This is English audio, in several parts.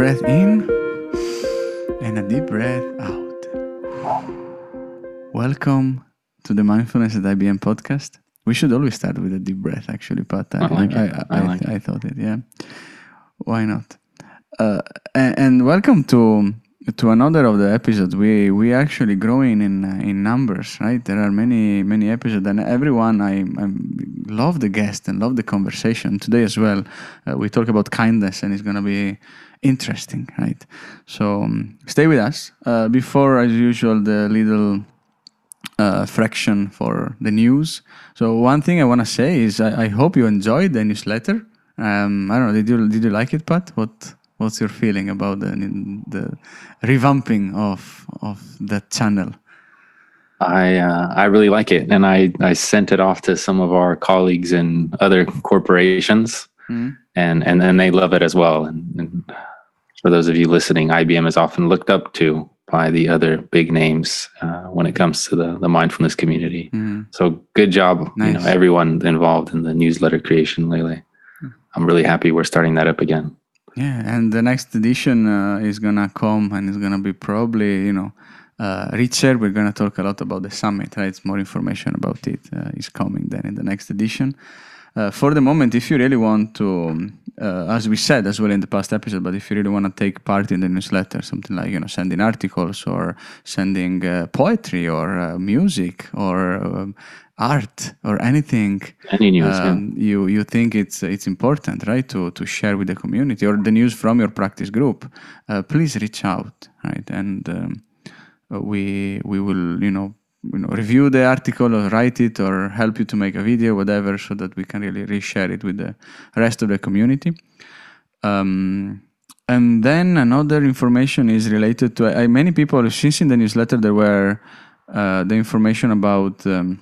breath in and a deep breath out. Welcome to the Mindfulness at IBM podcast. We should always start with a deep breath, actually, but I, I like I. I, like thought it, yeah. Why not? Uh, and, and welcome to to another of the episodes. We we actually growing in uh, in numbers, right? There are many many episodes, and everyone I, I love the guest and love the conversation today as well. Uh, we talk about kindness, and it's gonna be interesting, right? So um, stay with us. Uh, before, as usual, the little uh, fraction for the news. So one thing I want to say is I, I hope you enjoyed the newsletter. Um, I don't know. Did you did you like it, Pat? What what's your feeling about the the revamping of of that channel? I uh, I really like it, and I I sent it off to some of our colleagues in other corporations, Mm. and and and they love it as well. And, and for those of you listening, IBM is often looked up to by the other big names uh, when it comes to the the mindfulness community. Mm. So good job, you know, everyone involved in the newsletter creation, Lele. I'm really happy we're starting that up again. Yeah, and the next edition uh, is gonna come, and it's gonna be probably you know uh, richer. We're gonna talk a lot about the summit, right? It's More information about it uh, is coming then in the next edition. Uh, for the moment, if you really want to, uh, as we said as well in the past episode, but if you really want to take part in the newsletter, something like you know sending articles or sending uh, poetry or uh, music or um, art or anything Any news? yeah. um, you you think it's it's important right to to share with the community or the news from your practice group uh, please reach out right and um, uh, we we will you know you know review the article or write it or help you to make a video whatever so that we can really reshare it with the rest of the community um, and then another information is related to uh, many people since in the newsletter there were uh, the information about um,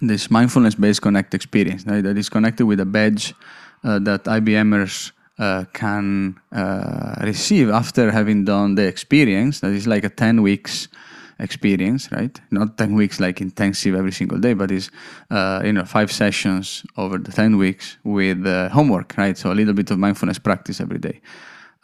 this mindfulness based connect experience right, that is connected with a badge uh, that IBMers uh, can uh, receive after having done the experience. That is like a 10 weeks experience, right? Not 10 weeks like intensive every single day, but it's, uh, you know five sessions over the 10 weeks with uh, homework, right? So a little bit of mindfulness practice every day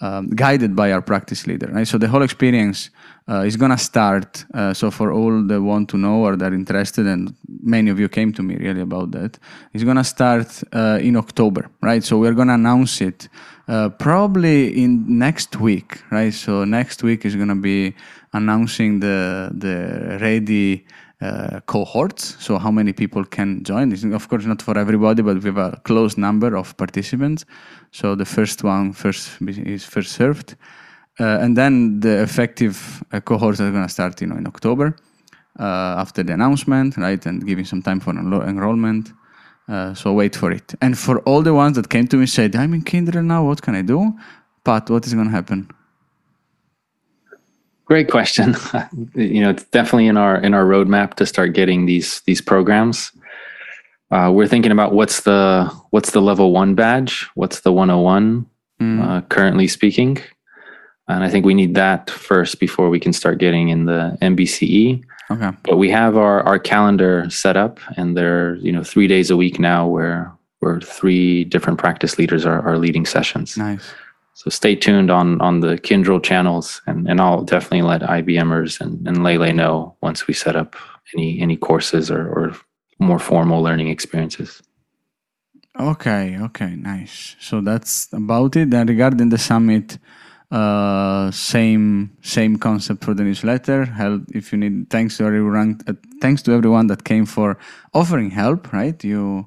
um, guided by our practice leader. Right? So the whole experience uh, is gonna start. Uh, so for all the want to know or that are interested, and many of you came to me really about that, it's gonna start uh, in October, right? So we're gonna announce it uh, probably in next week, right? So next week is gonna be announcing the the ready uh, cohorts. So how many people can join? Is of course not for everybody, but we have a close number of participants. So the first one first is first served, uh, and then the effective uh, cohorts are going to start, you know, in October uh, after the announcement, right, and giving some time for enro- enrollment. Uh, so wait for it. And for all the ones that came to me said, "I'm in Kyndryl now. What can I do?" Pat, what is going to happen? Great question. you know, it's definitely in our in our roadmap to start getting these these programs. Uh, we're thinking about what's the what's the level one badge, what's the 101 Mm. uh, currently speaking, and I think we need that first before we can start getting in the MBCE. Okay. But we have our our calendar set up, and there are you know three days a week now where where three different practice leaders are, are leading sessions. Nice. So stay tuned on on the Kyndryl channels, and, and I'll definitely let IBMers and, and Lele know once we set up any any courses or, or more formal learning experiences. Okay, okay, nice. So that's about it. And regarding the summit, uh, same same concept for the newsletter. Help if you need. Thanks to everyone. Uh, thanks to everyone that came for offering help. Right, you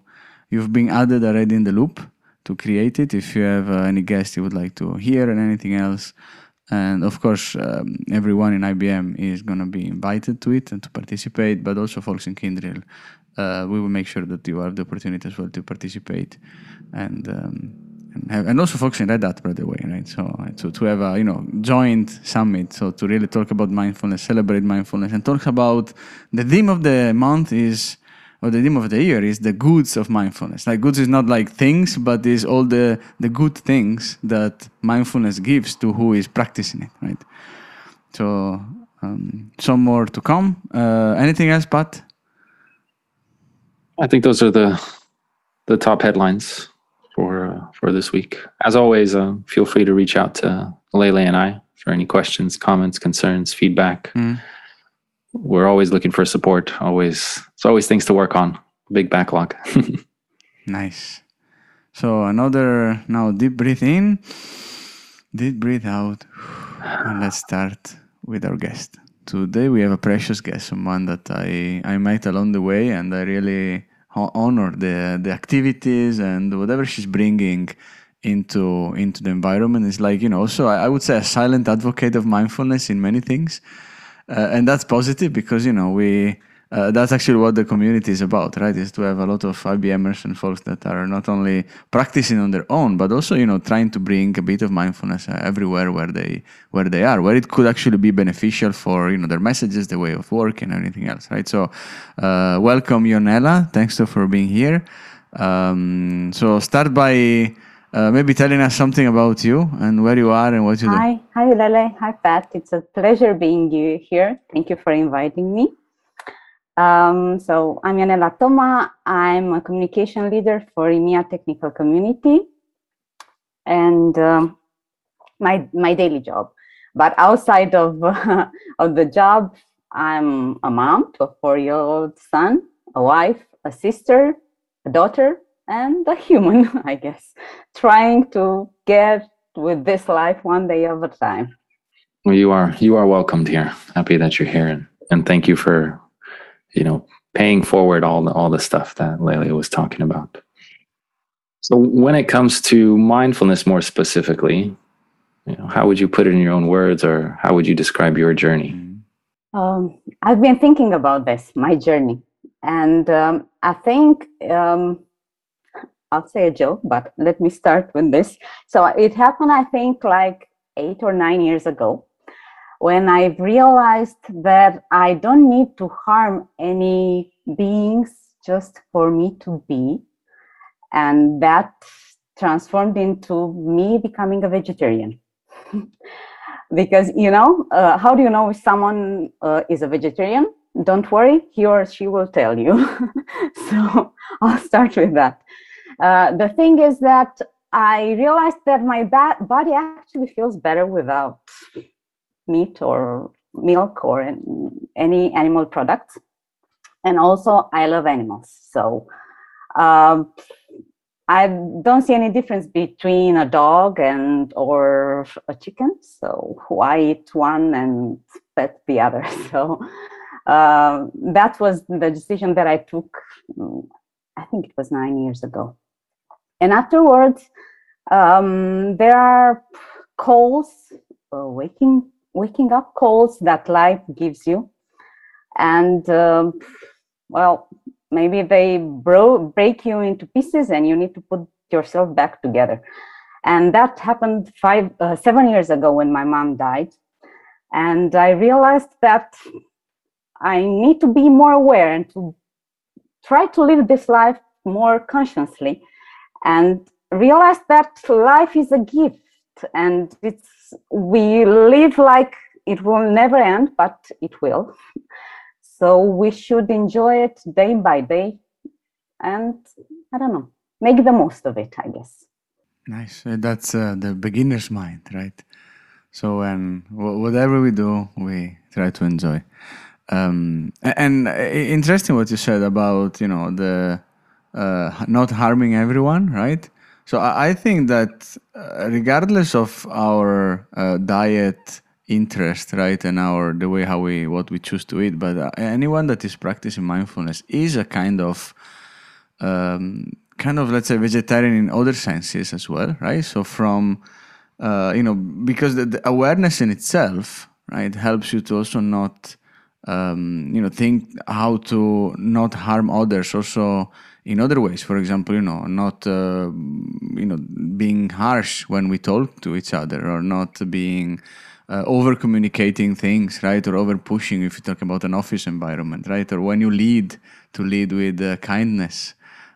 you've been added already in the loop to create it. If you have uh, any guests you would like to hear and anything else. And of course, um, everyone in IBM is going to be invited to it and to participate, but also folks in Kyndryl uh, we will make sure that you have the opportunity as well to participate and um, and, have, and also folks in Red Hat by the way right so to, to have a you know joint summit so to really talk about mindfulness celebrate mindfulness and talk about the theme of the month is or the theme of the year is the goods of mindfulness like goods is not like things but is all the the good things that mindfulness gives to who is practicing it right so um, some more to come uh, anything else pat I think those are the the top headlines. for uh, for this week. As always, uh, feel free to reach out to Lele and I for any questions, comments, concerns, feedback. Mm. We're always looking for support. Always, it's always things to work on. Big backlog. Nice. So another now deep breathe in, deep breathe out, and let's start with our guest. Today we have a precious guest, someone that I I met along the way, and I really honor the the activities and whatever she's bringing into into the environment. Is like you know, so I, I would say a silent advocate of mindfulness in many things, uh, and that's positive because you know we uh, that's actually what the community is about, right? Is to have a lot of IBMers and folks that are not only practicing on their own, but also you know trying to bring a bit of mindfulness uh, everywhere where they where they are, where it could actually be beneficial for you know their messages, the way of work, and everything else, right? So, uh, welcome, Yonela, Thanks for being here. Um, so, start by uh, maybe telling us something about you and where you are and what you do. Hi, hi Lele, hi Pat. It's a pleasure being you here. Thank you for inviting me. Um, so I'm Yanela Toma. I'm a communication leader for EMEA Technical Community, and um, my my daily job. But outside of of the job, I'm a mom to a four-year-old son, a wife, a sister, a daughter, and a human, I guess, trying to get with this life one day at a time. well, you are you are welcomed here. Happy that you're here, and, and thank you for you know paying forward all the all the stuff that Lelia was talking about. So when it comes to mindfulness more specifically, you know, how would you put it in your own words or how would you describe your journey? Um, I've been thinking about this, my journey, and um, I think um, I'll say a joke, but let me start with this. So it happened, I think, like eight or nine years ago, when I realized that I don't need to harm any beings just for me to be, and that transformed into me becoming a vegetarian. because you know uh, how do you know if someone uh, is a vegetarian don't worry he or she will tell you so i'll start with that uh, the thing is that i realized that my ba- body actually feels better without meat or milk or an- any animal products and also i love animals so um, I don't see any difference between a dog and or a chicken. So why eat one and pet the other? So uh, that was the decision that I took. mm, I think it was nine years ago. And afterwards, um, there are calls, uh, waking waking up calls that life gives you, and um, well, maybe they bro- break you into pieces and you need to put yourself back together. And that happened five uh, seven years ago when my mom died. And i realized that i need to be more aware and to try to live this life more consciously and realize that life is a gift and it's we live like it will never end but it will so we should enjoy it day by day and i don't know make the most of it i guess Nice. Uh, That's uh, the beginner's mind, right? So wh- whatever we do, we try to enjoy. Um, and uh, interesting what you said about you know the uh, not harming everyone, right? So I, I think that uh, regardless of our uh, diet interest, right, and our the way how we what we choose to eat, but uh, anyone that is practicing mindfulness is a kind of um, kind of let's say vegetarian in other senses as well, right? So from uh, you know because the, the awareness in itself, right, helps you to also not um, you know think how to not harm others also in other ways. For example, you know not uh, you know being harsh when we talk to each other or not being uh, over communicating things, right? Or over pushing if you talk about an office environment, right? Or when you lead, to lead with uh, kindness.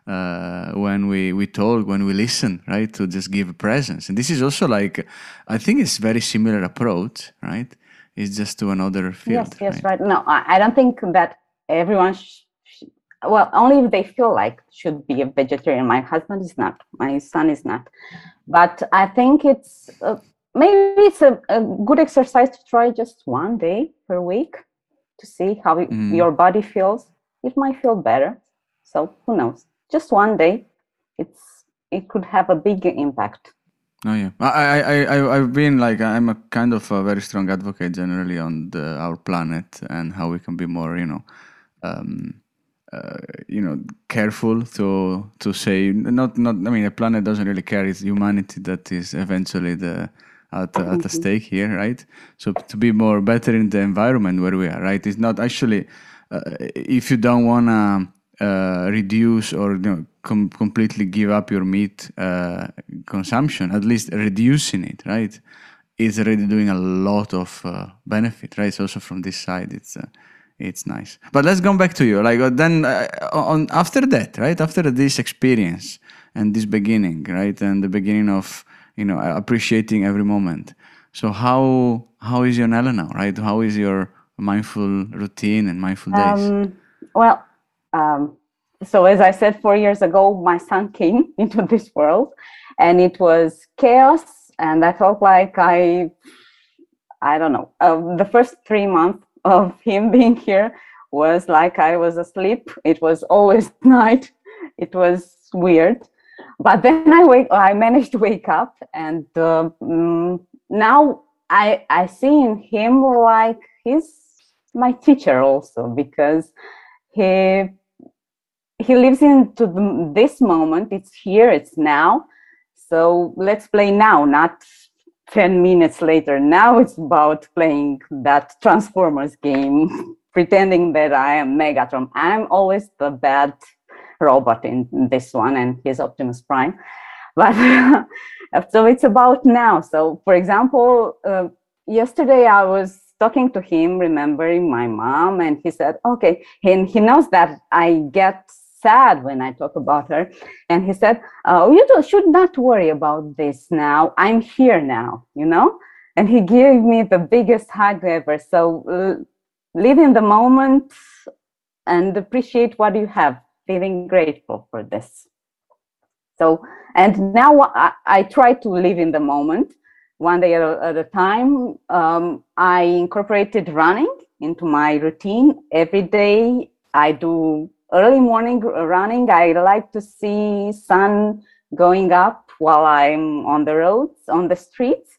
Uh, when we, we talk, when we listen, right? To just give presence. And this is also like, I think it's very similar approach, right? It's just to another field. yes yes right no i, don't think that everyone sh- well, only if they feel like should be a vegetarian. My husband is not. My son is not. But I think it's uh, maybe it's a, a, good exercise to try just one day per week to see how mm. your body feels. It might feel better. So who knows? Just one day, it's it could have a big impact. Oh yeah, I I I I've been like I'm a kind of a very strong advocate generally on the, our planet and how we can be more you know, um, uh, you know, careful to to say not not. I mean, the planet doesn't really care. It's humanity that is eventually the at, at the stake here, right? So to be more better in the environment where we are, right? It's not actually uh, if you don't wanna uh, reduce or you know, com- completely give up your meat uh, consumption, at least reducing it, right, is already doing a lot of uh, benefit, right? So also from this side, it's uh, it's nice. But let's go back to you. Like uh, then uh, on after that, right? After this experience and this beginning, right, and the beginning of you know appreciating every moment. So how how is your Nella now, right? How is your mindful routine and mindful days? Um, well. Um, so as I said, four years ago, my son came into this world, and it was chaos, and I felt like I, I don't know, uh, the first three months of him being here was like I was asleep. It was always night. It was weird, but then I wake. I managed to wake up, and uh, now I I see in him like he's my teacher also because he he lives into the, this moment it's here it's now so let's play now not 10 minutes later now it's about playing that transformers game pretending that i am megatron. I'm always the bad robot in this one and he's optimus prime. But so it's about now. So for example uh, yesterday i was talking to him remembering my mom and he said okay and he knows that i get sad when I talk about her. And he said, oh, You should not worry about this now. I'm here now, you know? And he gave me the biggest hug ever. So uh, live in the moment and appreciate what you have, feeling grateful for this. So, and now I, I try to live in the moment one day at a, at a time. Um, I incorporated running into my routine every day. I do early morning running, I like to see sun going up while I'm on the roads, on the streets.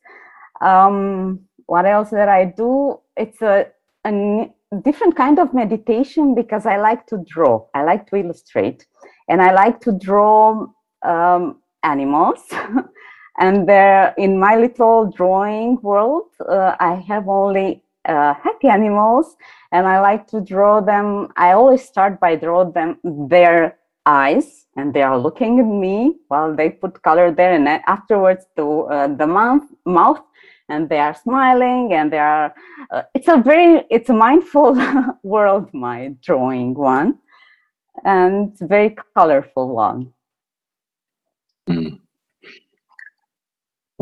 Um, what else that I do? It's a, a different kind of meditation because I like to draw. I like to illustrate, and I like to draw um, animals. and there, in my little drawing world, uh, I have only uh, happy animals and I like to draw them. I always start by draw them their eyes and they are looking at me while they put color there and afterwards the, uh, the mouth, mouth and they are smiling and they are uh, it's a very it's a mindful world my drawing one and very colorful one mm.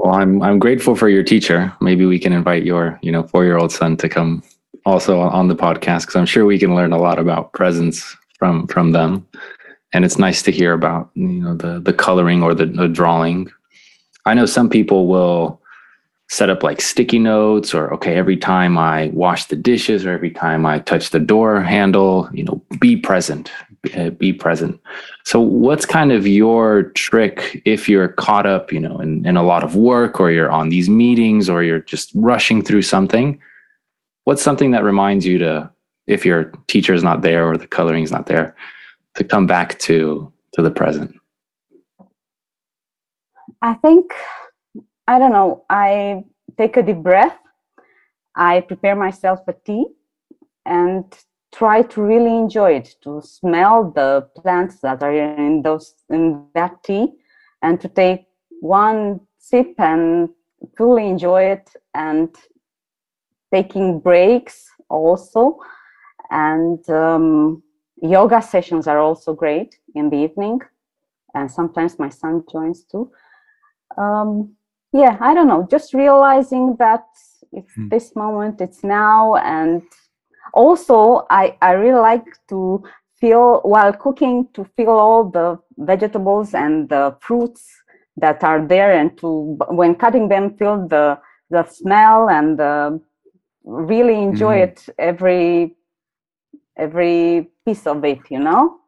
Well, I'm I'm grateful for your teacher. Maybe we can invite your you know four year old son to come also on the podcast because I'm sure we can learn a lot about presence from from them. And it's nice to hear about you know the the coloring or the, the drawing. I know some people will set up like sticky notes or okay every time i wash the dishes or every time i touch the door handle you know be present uh, be present. So, what's kind of your trick if you're caught up, you know, in, in a lot of work or you're on these meetings or you're just rushing through something? What's something that reminds you to, if your teacher is not there or the coloring is not there, to come back to to the present? I think I don't know. I take a deep breath. I prepare myself a tea and try to really enjoy it to smell the plants that are in those in that tea and to take one sip and fully enjoy it and taking breaks also and um, yoga sessions are also great in the evening and sometimes my son joins too um, yeah i don't know just realizing that it's mm. this moment it's now and also I, I really like to feel while cooking to feel all the vegetables and the fruits that are there and to when cutting them feel the the smell and the, really enjoy Mhm. it every every piece of it you know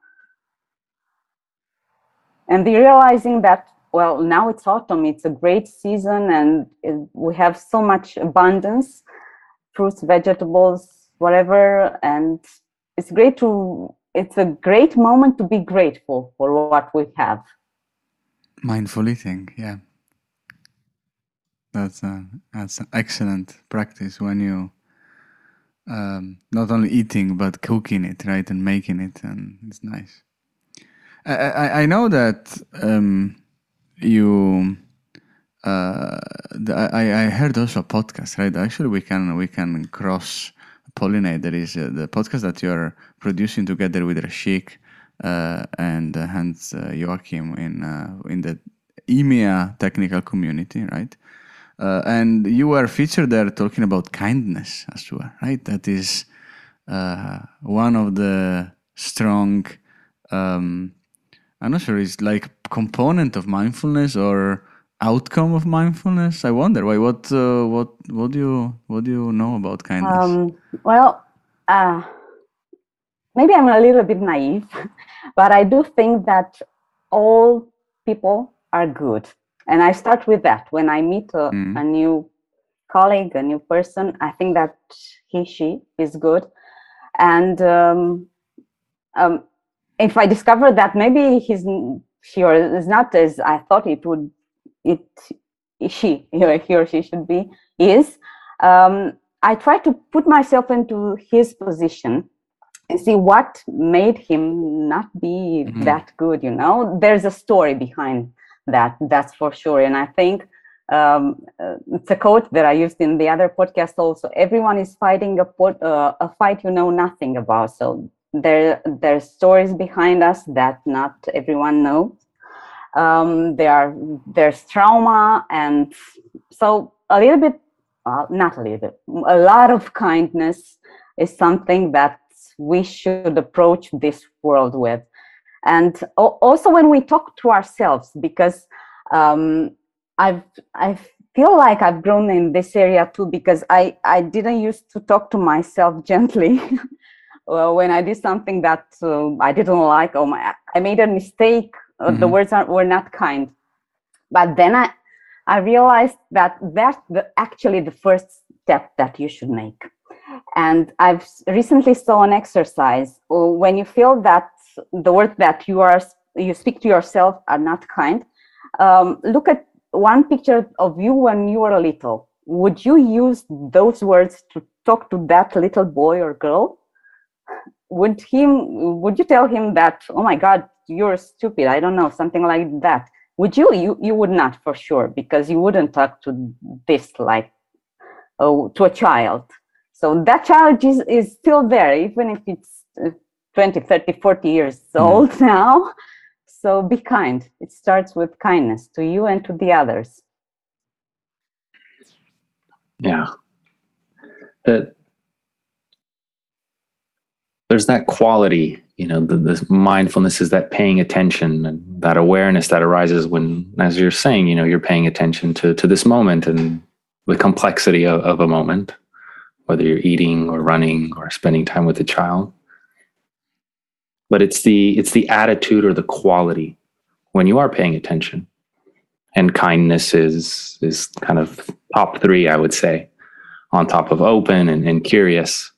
and the realizing that well now it's autumn it's a great season and it, we have so much abundance fruits vegetables whatever and it's great to it's a great moment to be grateful for what we have Mindful eating, yeah. That's a, that's an excellent practice when you um, not only eating but cooking it, right, and making it, and it's nice. I I, I know that um, you. Uh, the, I I heard also a podcast, right? Actually, we can we can cross pollinate. There is uh, the podcast that you're producing together with Rashik uh, and uh, Hans uh, Joachim in uh, in the EMEA technical community, right? And you were featured there talking about kindness as well, right? That is one of the strong. Um, I'm not sure. It's like component of mindfulness or outcome of mindfulness. I wonder why. What uh, what what do you what do you know about kindness? Um, well, uh, maybe I'm a little bit naive, but I do think that all people are good. And I start with that. When I meet a, Mm. a new colleague, a new person, I think that he, she is good. And um, um, if I discover that maybe he's she or is not as I thought it would, it she he or he or she should be is. Um, I try to put myself into his position and see what made him not be Mhm. that good. You know, there's a story behind that. That's for sure. And I think um, uh, it's a quote that I used in the other podcast. Also, everyone is fighting a pot, uh, a fight you know nothing about. So there there's stories behind us that not everyone knows. Um, there are there's trauma, and so a little bit, not a little bit, a lot of kindness is something that we should approach this world with, and al- also when we talk to ourselves, because um, I've I feel like I've grown in this area too because I I didn't used to talk to myself gently. well, when I did something that uh, I didn't like, oh my, I made a mistake. Uh, The Mhm. words are, were not kind. But then I I realized that that's the, actually the first step that you should make. And I've recently saw an exercise uh, when you feel that the words that you are you speak to yourself are not kind. Um, look at one picture of you when you were little. Would you use those words to talk to that little boy or girl? Would him? Would you tell him that? Oh my God, you're stupid. I don't know something like that. Would you? You you would not for sure because you wouldn't talk to this like oh, to a child. So that child is, is still there, even if it's uh, 20, 30, 40 years old now. So be kind. It starts with kindness to you and to the others. Yeah. That there's that quality, you know, the, this mindfulness is that paying attention and that awareness that arises when, as you're saying, you know, you're paying attention to to this moment and the complexity of, of a moment, whether you're eating or running or spending time with a child. But it's the it's the attitude or the quality when you are paying attention. And kindness is is kind of top three, I would say on top of open and, and curious.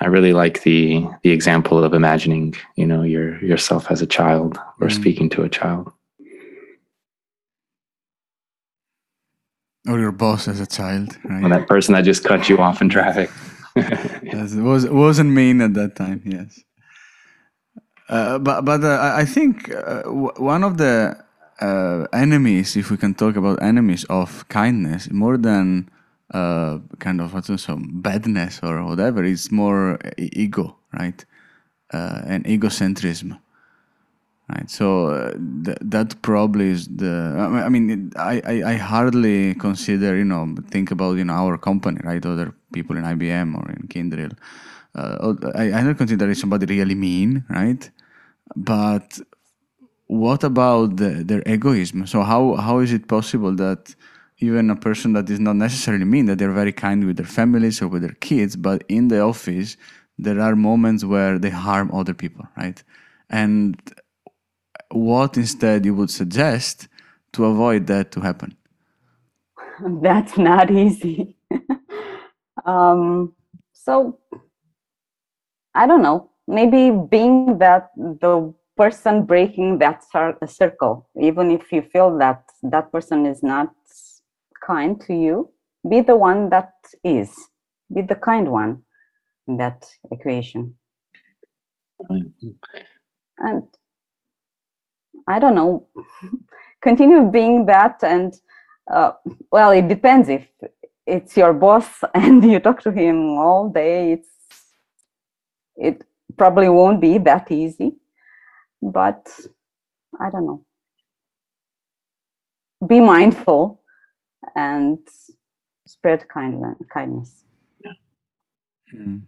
I really like the the example of imagining, you know, your yourself as a child or Mm. speaking to a child. or your boss as a child, right? Or that person that just cut you off in traffic. Yes, it was wasn't mean at that time. Yes, uh, but but uh, I I think uh, w- one of the uh, enemies, if we can talk about enemies of kindness, more than uh, kind of what's some badness or whatever, it's more ego, right, uh, and egocentrism. Right, so uh, th- that probably is the. I mean- I I, I I hardly consider you know think about you know our company, right? Other people in IBM or in Kyndryl. uh, I, I don't consider somebody really mean, right? But what about the, their egoism? So how how is it possible that even a person that is not necessarily mean that they're very kind with their families or with their kids, but in the office there are moments where they harm other people, right? And what instead you would suggest to avoid that to happen? That's not easy. um, so I don't know. Maybe being that the person breaking that circle, even if you feel that that person is not kind to you, be the one that is, be the kind one in that equation. And I don't know, continue being that. And uh, well, it depends if it's your boss and you talk to him all day. It's it probably won't be that easy, but I don't know. Be mindful and spread kindness. kindness. Mm.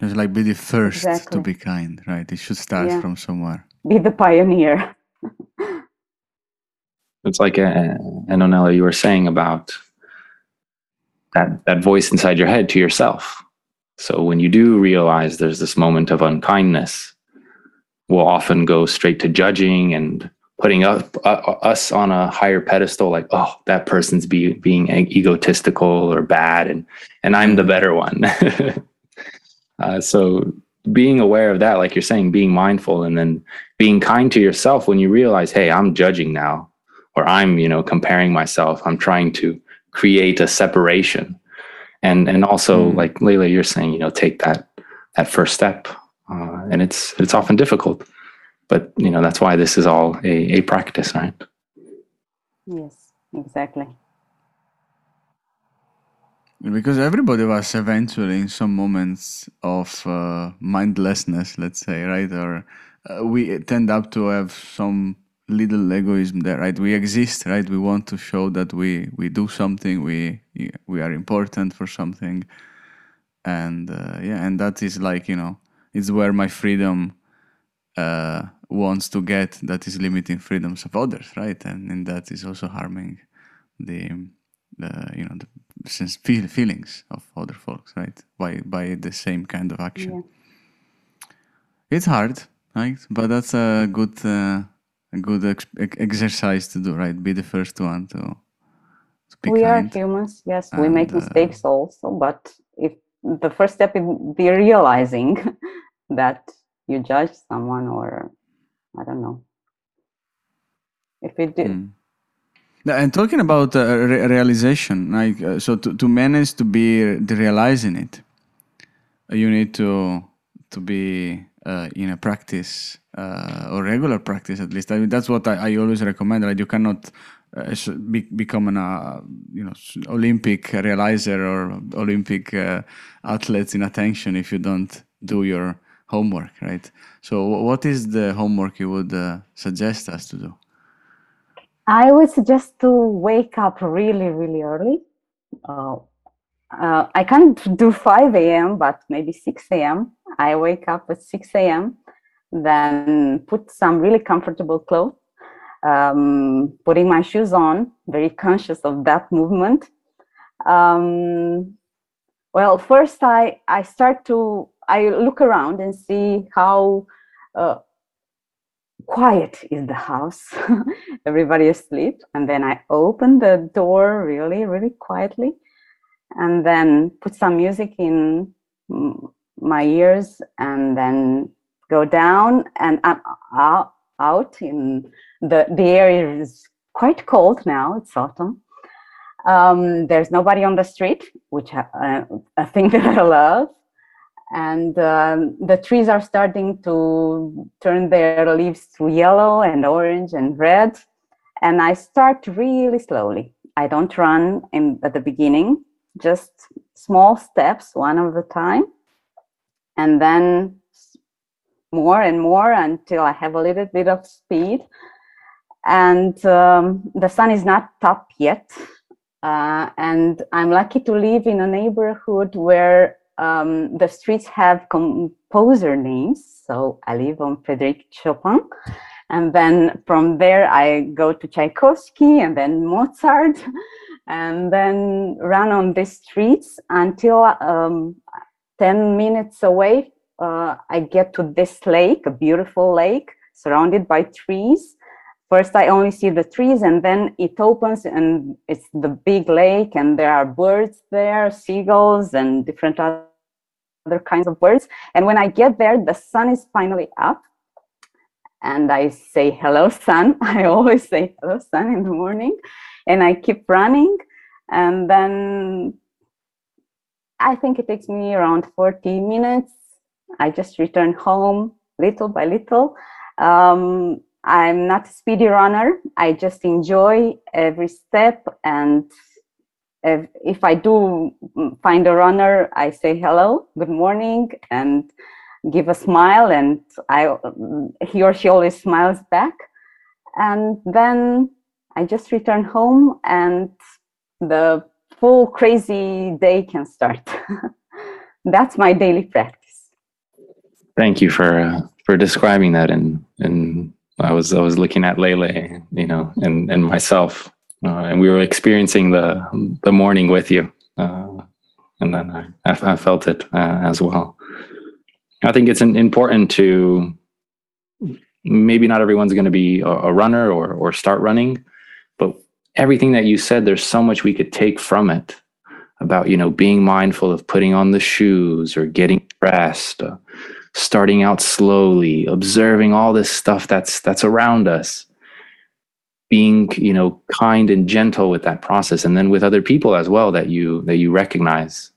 It's like be the first exactly. to be kind, right? It should start yeah. from somewhere. Be the pioneer. it's like a, uh, you were saying about that that voice inside your head to yourself. So when you do realize there's this moment of unkindness, we'll often go straight to judging and putting up, uh, us on a higher pedestal like oh that person's be, being egotistical or bad and and i'm the better one. Uh, so being aware of that like you're saying being mindful and then being kind to yourself when you realize hey i'm judging now or i'm you know comparing myself. I'm trying to create a separation. And and also mm. like Leila, you're saying you know take that that first step. Uh, and it's it's often difficult but you know that's why this is all a, a practice right? Yes exactly. Because everybody was eventually in some moments of uh, mindlessness let's say right? Or uh, we tend up to have some little egoism there right? We exist right? We want to show that we we do something we we are important for something. And uh, yeah and that is like you know it's where my freedom uh, wants to get that is limiting freedoms of others, right? And, and that is also harming the, the you know the sense feel, feelings of other folks, right? By by the same kind of action. Yeah. It's hard, right? But that's a good uh, a good ex- exercise to do, right? Be the first one to. to be we kind. are humans, yes. And, we make uh, mistakes uh, also, but if the first step is be realizing that you judge someone or I don't know. If it did. Mm. And talking about uh, re- realization, like uh, so, to, to manage to be realizing it, uh, you need to to be uh, in a practice uh, or regular practice at least. I mean, that's what I, I always recommend. Like you cannot uh, be, become an you know Olympic realizer or Olympic athlete in attention if you don't do your homework, right? So, what is the homework you would uh, suggest us to do? I would suggest to wake up really, really early. Uh, uh, I can't do 5 a.m., but maybe 6 a.m. I wake up at 6 a.m., then put some really comfortable clothes, um, putting my shoes on, very conscious of that movement. Um, well, first I, I start to I look around and see how uh, quiet is the house. Everybody asleep. And then I open the door really, really quietly and then put some music in my ears and then go down and I'm out in the, the air is quite cold now. It's autumn. Um, there's nobody on the street, which I, uh, a thing that I love and um, the trees are starting to turn their leaves to yellow and orange and red. And i start really slowly. I don't run in at the beginning just small steps one at a time. And then more and more until i have a little bit of speed. And um, the sun is not up yet. Uh, and i'm lucky to live in a neighborhood where um, the streets have composer names. So I live on Frédéric Chopin. And then from there, I go to Tchaikovsky and then Mozart, and then run on the streets until um, 10 minutes away. Uh, I get to this lake, a beautiful lake surrounded by trees. First, I only see the trees, and then it opens, and it's the big lake, and there are birds there, seagulls, and different other kinds of words. And when I get there, the sun is finally up, and I say, Hello, sun. I always say, Hello, sun in the morning. And I keep running. And then I think it takes me around 40 minutes. I just return home little by little. Um, I'm not a speedy runner. I just enjoy every step. And if, if I do find a runner, I say hello, good morning, and give a smile and I he or she always smiles back and then I just return home and the full crazy day can start. That's my daily practice. Thank you for uh, for describing that and and I was I was looking at Lele, you know, and and myself, uh, and we were experiencing the the morning with you, uh, and then I I, felt it uh, as well. I think it's important to maybe not everyone's going to be a, a runner or or start running, but everything that you said, there's so much we could take from it about you know being mindful of putting on the shoes or getting dressed, uh, starting out slowly, observing all this stuff that's that's around us being you know kind and gentle with that process and then with other people as well that you that you recognize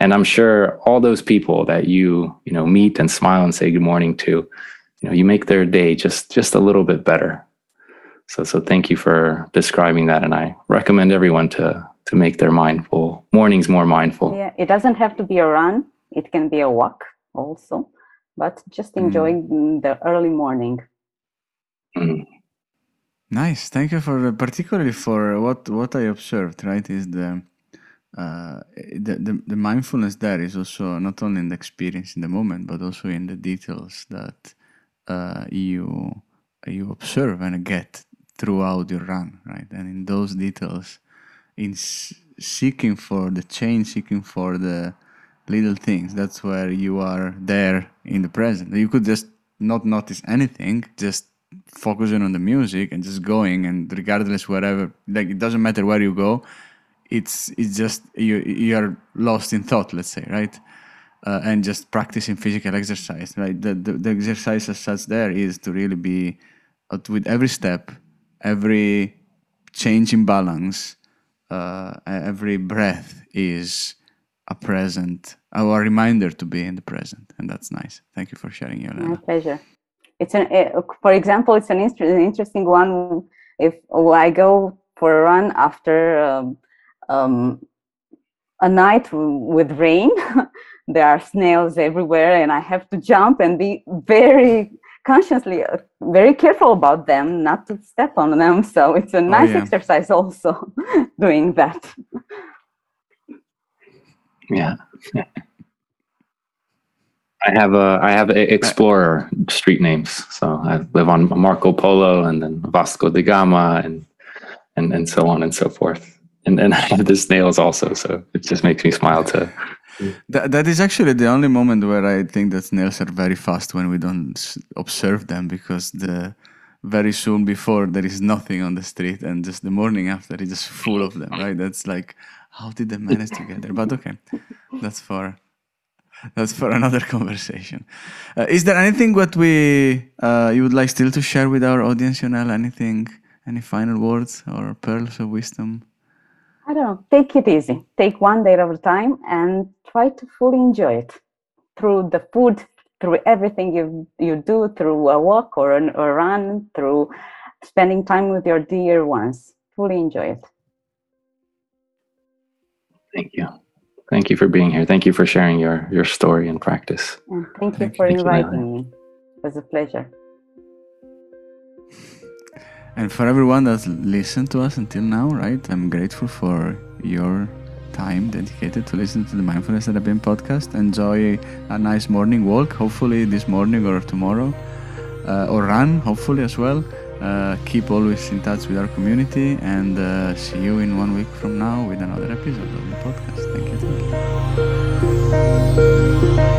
and i'm sure all those people that you you know meet and smile and say good morning to you know you make their day just just a little bit better so so thank you for describing that and i recommend everyone to to make their mindful mornings more mindful yeah it doesn't have to be a run it can be a walk also but just mm. enjoying mm. the early morning mm. Nice thank you for particularly for what what i observed right is the uh, the, the, the mindfulness there is also not only in the experience in the moment, but also in the details that uh, you you observe and get throughout your run, right? And in those details, in seeking for the change, seeking for the little things, that's where you are there in the present. You could just not notice anything, just focusing on the music and just going, and regardless wherever, like it doesn't matter where you go, it's it's just you you are lost in thought let's say right? Uh, and just practicing physical exercise right? The, the, the exercise as such there is to really be with every step every change in balance uh, every breath is a present a reminder to be in the present and that's nice. Thank you for sharing your my pleasure it's an uh, for example it's an, an interesting one if i go for a run after um, um, a night with rain. there are snails everywhere, and I have to jump and be very consciously, uh, very careful about them, not to step on them. So it's a oh, nice oh, yeah. exercise also doing that. Yeah. I have a I have a explorer street names. So I live on Marco Polo and then Vasco da Gama and and and so on and so forth and then I have the snails also, so it just makes me smile to. That, that is actually the only moment where I think that snails are very fast when we don't observe them because the very soon before there is nothing on the street and just the morning after it's just full of them right that's like how did they manage to get there but okay that's for that's for another conversation uh, is there anything what we uh, you would like still to share with our audience Yonel anything any final words or pearls of wisdom I don't know, take it easy. Take one day at a time and try to fully enjoy it through the food, through everything you you do, through a walk or an, a run, through spending time with your dear ones. Fully enjoy it. Thank you. Thank you for being here. Thank you for sharing your your story and practice. And thank you thank for you. inviting me. It was a pleasure. And for everyone that's listened to us until now, right? I'm grateful for your time dedicated to listen to the Mindfulness at IBM podcast. Enjoy a nice morning walk, hopefully this morning or tomorrow, uh, or run, hopefully as well. Uh, keep always in touch with our community and uh, see you in one week from now with another episode of the podcast. Thank you. Thank you.